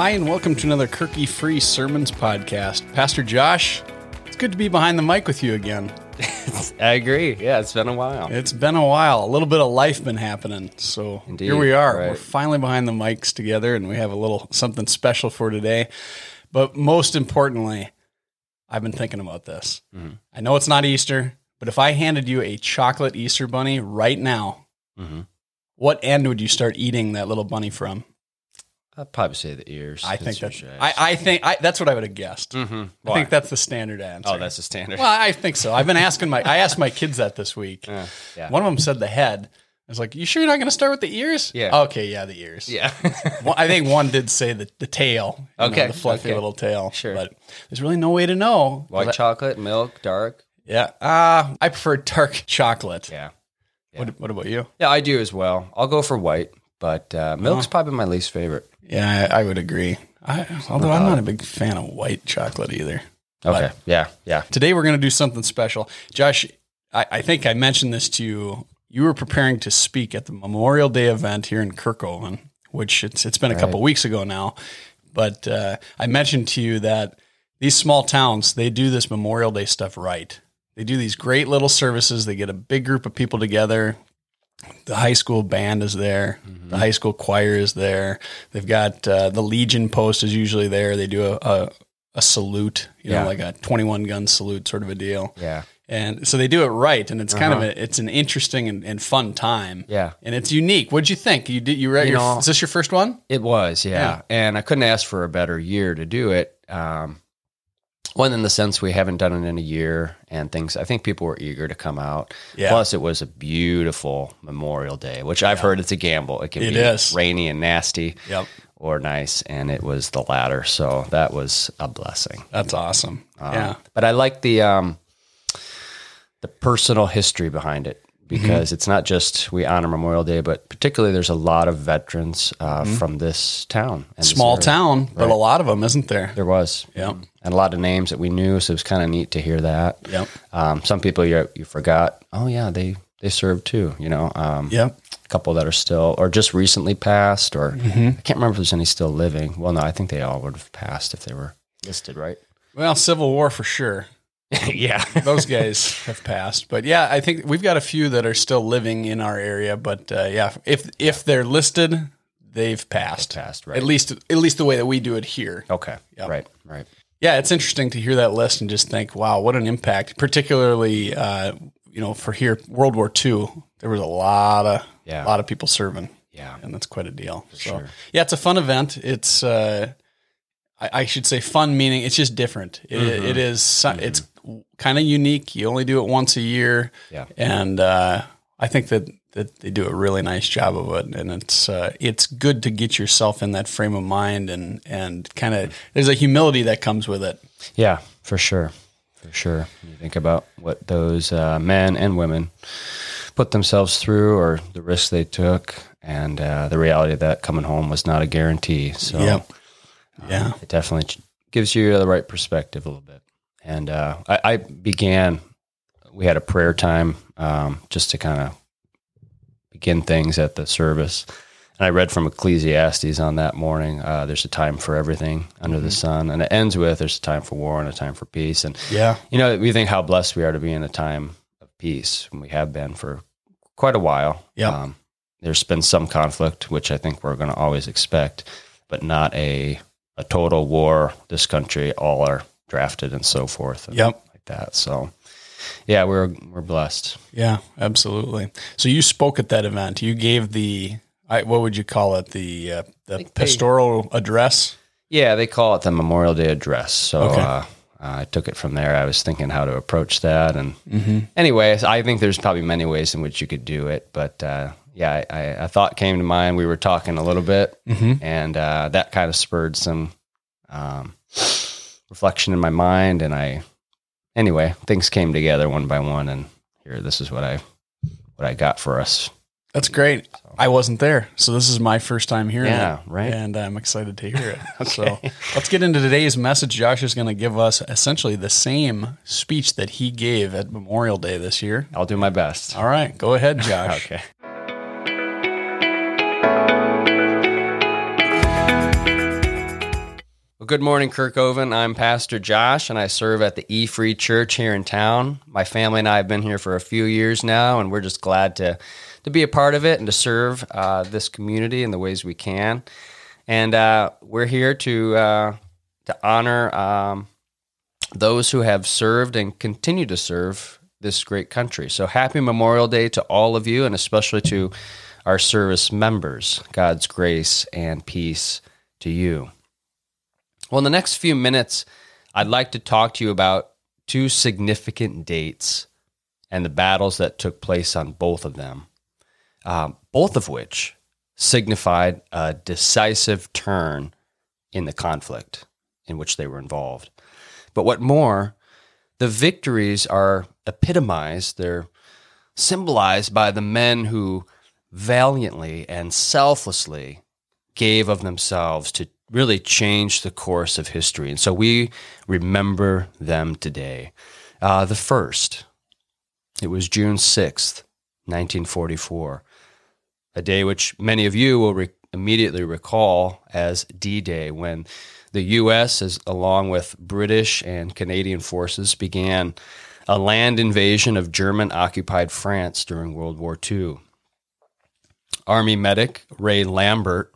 Hi, and welcome to another Kerke Free Sermons podcast. Pastor Josh, it's good to be behind the mic with you again. I agree. Yeah, it's been a while. It's been a while. A little bit of life been happening. So Indeed, here we are. right. We're finally behind the mics together, and we have a little something special for today. But most importantly, I've been thinking about this. Mm-hmm. I know it's not Easter, but if I handed you a chocolate Easter bunny right now, Mhm. what end would you start eating that little bunny from? I'd probably say the ears. I think that's. I, I think I, that's what I would have guessed. Mhm. I think that's the standard answer. oh, that's the standard. well, I think so. I've been asking my I asked my kids that this week. Yeah. yeah. One of them said the head. I was like, "You sure you're not going to start with the ears?" Yeah. Okay, yeah, the ears. Yeah. Well, I think one did say the, the tail. you know, Okay, the fluffy okay. little tail. Sure. But there's really no way to know. White chocolate, milk, dark. Yeah. Uh, I prefer dark chocolate. Yeah. What, what about you? Yeah, I do as well. I'll go for white, but uh, milk's Uh-huh. probably my least favorite. Yeah, I, I would agree. I, although I'm not a big fan of white chocolate either. Okay. yeah. Yeah. Today we're going to do something special. Josh, I, I think I mentioned this to you. You were preparing to speak at the Memorial Day event here in Kerkhoven, which it's it's been a couple weeks ago now. But uh, I mentioned to you that these small towns they do this Memorial Day stuff right. They do these great little services. They get a big group of people together. The high school band is there. The high school choir is there. They've got uh, the Legion post is usually there. They do a, a, a salute, you know, like a 21 gun salute sort of a deal. Yeah. And so they do it right, and it's kind of a, it's an interesting and, and fun time. Uh-huh. Yeah. and it's unique. What'd you think? You did you read You your, know- is this your first one? It was, yeah. Yeah. And I couldn't ask for a better year to do it. Um, one in the sense we haven't done it in a year and things. I think people were eager to come out. Yeah. Plus, it was a beautiful Memorial Day, which I've heard it's a gamble. It can It be is. rainy and nasty Yep, or nice, and it was the latter. So that was a blessing. that's awesome. Um, yeah, But I like the um, the personal history behind it Mm-hmm. because it's not just we honor Memorial Day, but particularly there's a lot of veterans uh, from this town. this Mm-hmm. small area. town, but a lot of them, isn't there? There was. Yep. And a lot of names that we knew, so it was kind of neat to hear that. Yep. Um, some people you you forgot. Oh yeah, they they served too. You know. Um, Yep. A couple that are still or just recently passed, or Mm-hmm. I can't remember if there's any still living. Well, no, I think they all would have passed if they were listed, right? Well, Civil War for sure. yeah. Those guys have passed, but yeah, I think we've got a few that are still living in our area. But uh, yeah, if if they're listed, they've passed. Passed, right? At least at least the way that we do it here. Okay. Yep. Right. Right. Yeah, it's interesting to hear that list and just think, wow, what an impact. Particularly, uh, you know, for here, World War II, there was a lot of Yeah. a lot of people serving, Yeah. and that's quite a deal. so, sure. yeah, it's a fun event. It's, uh, I, should say, fun meaning it's just different. It, Mm-hmm. it is, it's kind of unique. You only do it once a year, Yeah. and uh, I think that that they do a really nice job of it, and it's uh, it's good to get yourself in that frame of mind and and kind of there's a humility that comes with it. Yeah, for sure. For sure. You think about what those uh, men and women put themselves through or the risks they took and uh, the reality that coming home was not a guarantee. So Yep. Yeah. it definitely gives you the right perspective a little bit. And uh, I, I began, we had a prayer time um, just to kind of begin things at the service. And I read from Ecclesiastes on that morning. Uh, there's a time for everything under the sun, and it ends with there's a time for war and a time for peace. And Yeah. you know, we think how blessed we are to be in a time of peace, and we have been for quite a while. Yeah. Um, there's been some conflict, which I think we're going to always expect, but not a a total war. This country, all are drafted and so forth. and Yep. like that. So, yeah, we're we're blessed. Yeah, absolutely. So you spoke at that event. You gave the I, what would you call it? The uh, the think they- pastoral address. Yeah, they call it the Memorial Day address. So Okay. uh, I took it from there. I was thinking how to approach that, and Mm-hmm. anyways, I think there's probably many ways in which you could do it, but uh, yeah, I, I, a thought came to mind. We were talking a little bit, Mm-hmm. and uh, that kind of spurred some um, reflection in my mind. And I, anyway, things came together one by one, and here, this is what I what I got for us That's great. I wasn't there, so this is my first time hearing Yeah, it. right. And I'm excited to hear it. So let's get into today's message. Josh is going to give us essentially the same speech that he gave at Memorial Day this year. I'll do my best. All right, go ahead, Josh. Okay. Good morning, Kerkhoven. I'm Pastor Josh, and I serve at the E Free Church here in town. My family and I have been here for a few years now, and we're just glad to to be a part of it and to serve uh, this community in the ways we can. And uh, we're here to uh, to honor um, those who have served and continue to serve this great country. So happy Memorial Day to all of you, and especially to our service members. God's grace and peace to you. Well, in the next few minutes, I'd like to talk to you about two significant dates and the battles that took place on both of them, um, both of which signified a decisive turn in the conflict in which they were involved. But what more, the victories are epitomized, they're symbolized by the men who valiantly and selflessly gave of themselves to really changed the course of history. And so we remember them today. Uh, the first, it was June 6th, 1944, a day which many of you will re- immediately recall as D Day, when the U.S., as, along with British and Canadian forces, began a land invasion of German occupied France during World War II. Army medic Ray Lambert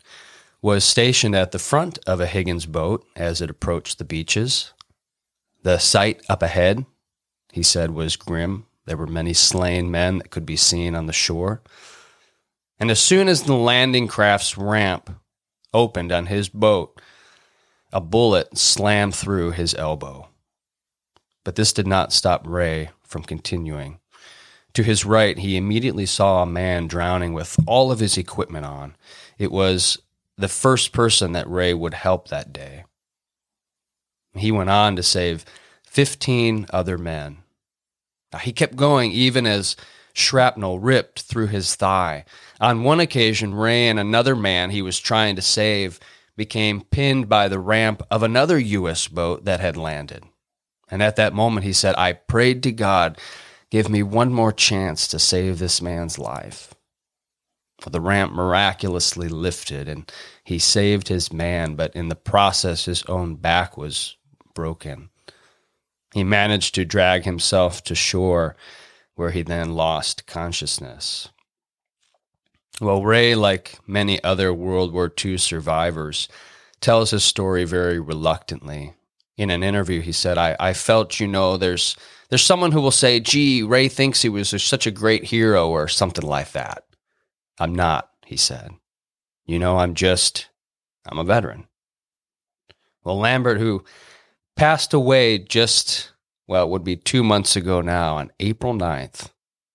was stationed at the front of a Higgins boat as it approached the beaches. The sight up ahead, he said, was grim. There were many slain men that could be seen on the shore. And as soon as the landing craft's ramp opened on his boat, a bullet slammed through his elbow. But this did not stop Ray from continuing. To his right, he immediately saw a man drowning with all of his equipment on. It was the first person that Ray would help that day. He went on to save 15 other men. Now, he kept going even as shrapnel ripped through his thigh. On one occasion, Ray and another man he was trying to save became pinned by the ramp of another U.S. boat that had landed. And at that moment, he said, I prayed to God, give me one more chance to save this man's life. The ramp miraculously lifted and he saved his man, but in the process, his own back was broken. He managed to drag himself to shore, where he then lost consciousness. Well, Ray, like many other World War II survivors, tells his story very reluctantly. In an interview, he said, I, I felt, you know, there's there's someone who will say, gee, Ray thinks he was such a great hero or something like that. I'm not, he said. You know, I'm just, I'm a veteran. Well, Lambert, who passed away just, well, it would be two months ago now on April 9th,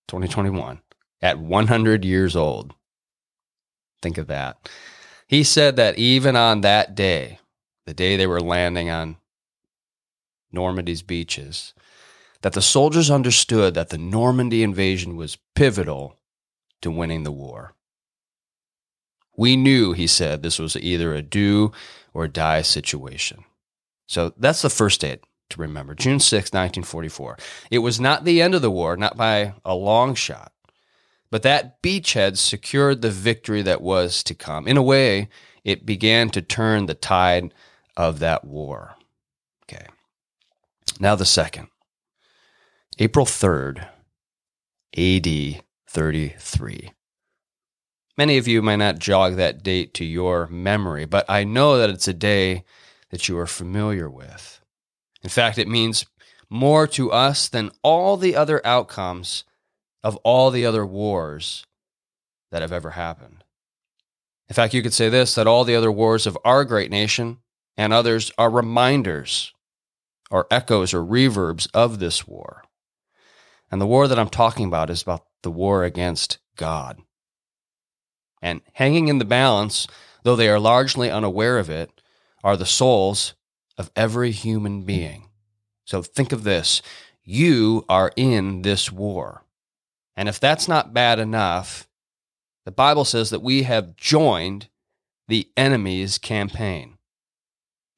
2021, at 100 years old. Think of that. He said that even on that day, the day they were landing on Normandy's beaches, that the soldiers understood that the Normandy invasion was pivotal to winning the war. We knew, he said, this was either a do or die situation. So that's the first date to remember June 6, 1944. It was not the end of the war, not by a long shot, but that beachhead secured the victory that was to come. In a way, it began to turn the tide of that war. Okay. Now the second. April 3rd, AD 33. Many of you might not jog that date to your memory, but I know that it's a day that you are familiar with. In fact, it means more to us than all the other outcomes of all the other wars that have ever happened. In fact, you could say this that all the other wars of our great nation and others are reminders or echoes or reverbs of this war. And the war that I'm talking about is about the war against God. And hanging in the balance, though they are largely unaware of it, are the souls of every human being. So think of this you are in this war. And if that's not bad enough, The Bible says that we have joined the enemy's campaign.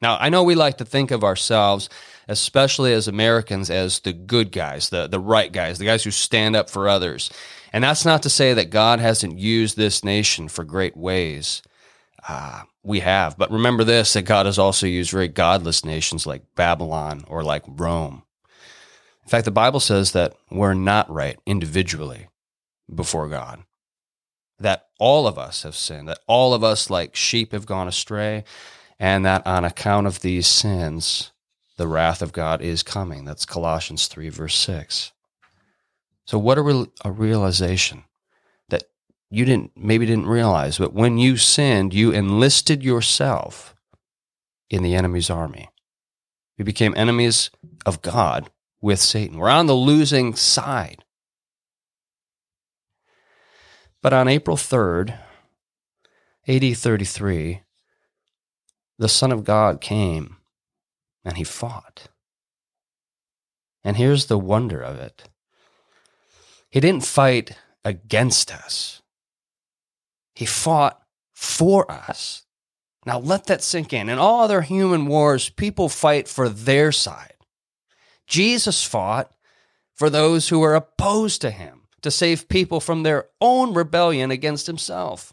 Now, I know we like to think of ourselves, especially as Americans, as the good guys, the, the right guys, the guys who stand up for others. And that's not to say that God hasn't used this nation for great ways. Uh, we have. But remember this that God has also used very godless nations like Babylon or like Rome. In fact, the Bible says that we're not right individually before God, that all of us have sinned, that all of us, like sheep, have gone astray, and that on account of these sins, the wrath of God is coming. That's Colossians 3, verse 6. So, what a, re- a realization that you didn't maybe didn't realize, but when you sinned, you enlisted yourself in the enemy's army. You became enemies of God with Satan. We're on the losing side. But on April 3rd, AD 33, the Son of God came and he fought. And here's the wonder of it He didn't fight against us, He fought for us. Now let that sink in. In all other human wars, people fight for their side. Jesus fought for those who were opposed to him to save people from their own rebellion against himself.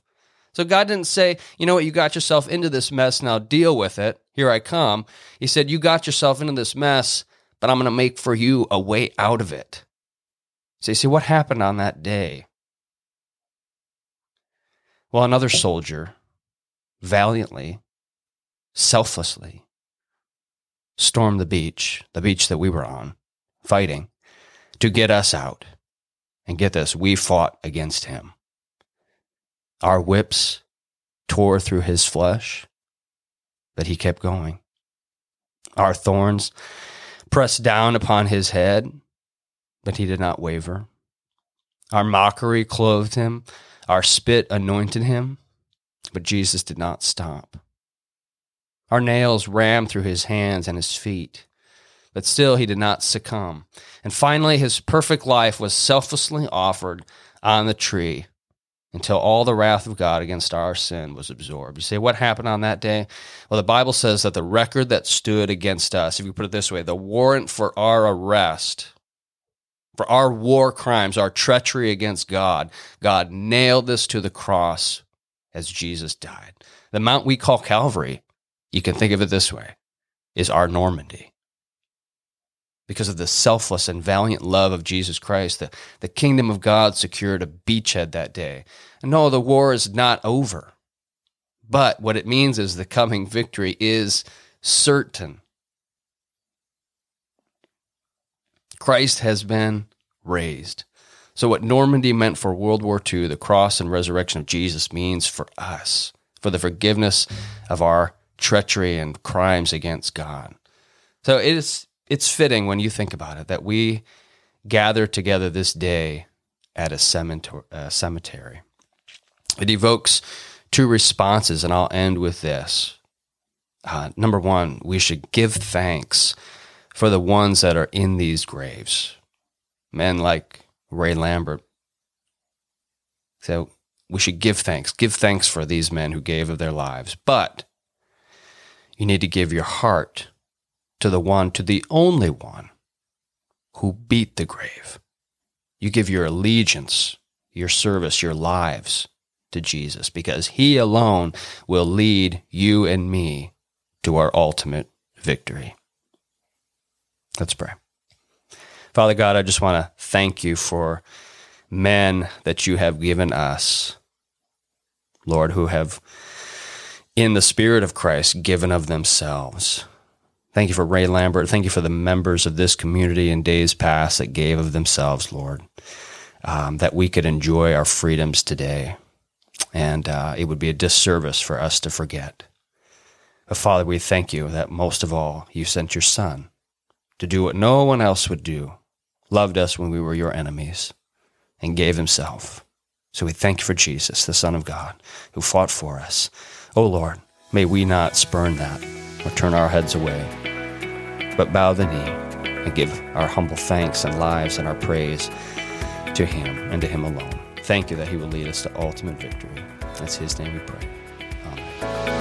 So God didn't say, you know what, you got yourself into this mess, now deal with it. Here I come. He said, you got yourself into this mess, but I'm going to make for you a way out of it. So you see what happened on that day? Well, another soldier valiantly, selflessly stormed the beach, the beach that we were on, fighting to get us out. And get this, we fought against him. Our whips tore through his flesh, but he kept going. Our thorns pressed down upon his head, but he did not waver. Our mockery clothed him, our spit anointed him, but Jesus did not stop. Our nails rammed through his hands and his feet, but still he did not succumb. And finally, his perfect life was selflessly offered on the tree until all the wrath of God against our sin was absorbed. You say, what happened on that day? Well, the Bible says that the record that stood against us, if you put it this way, the warrant for our arrest, for our war crimes, our treachery against God, God nailed this to the cross as Jesus died. The mount we call Calvary, you can think of it this way, is our Normandy because of the selfless and valiant love of Jesus Christ, the, the kingdom of God secured a beachhead that day. And no, the war is not over. But what it means is the coming victory is certain. Christ has been raised. So, what Normandy meant for World War II, the cross and resurrection of Jesus means for us, for the forgiveness of our treachery and crimes against God. So, it is it's fitting when you think about it that we gather together this day at a cemetery. It evokes two responses, and I'll end with this. Uh, number one, we should give thanks for the ones that are in these graves. Men like Ray Lambert. So we should give thanks. Give thanks for these men who gave of their lives. But you need to give your heart to the one, to the only one who beat the grave. You give your allegiance, your service, your lives to Jesus because he alone will lead you and me to our ultimate victory. Let's pray. Father God, I just want to thank you for men that you have given us, Lord, who have, in the Spirit of Christ, given of themselves Thank you for Ray Lambert. Thank you for the members of this community in days past that gave of themselves, Lord, um, that we could enjoy our freedoms today. And uh, it would be a disservice for us to forget. But Father, we thank you that most of all, you sent your Son to do what no one else would do, loved us when we were your enemies, and gave himself. So we thank you for Jesus, the Son of God, who fought for us. Oh Lord, may we not spurn that or turn our heads away, but bow the knee and give our humble thanks and lives and our praise to Him and to Him alone. thank you that He will lead us to ultimate victory. That's His name we pray. Amen.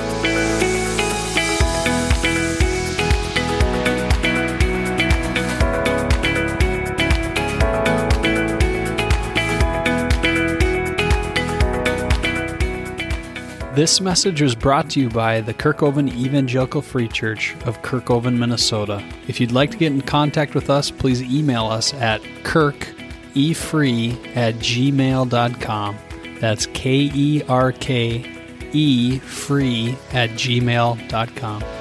This message was brought to you by the Kerkhoven Evangelical Free Church of Kerkhoven, Minnesota. If you'd like to get in contact with us, please email us at kerkefree at gmail.com. That's K E R K E free at gmail.com.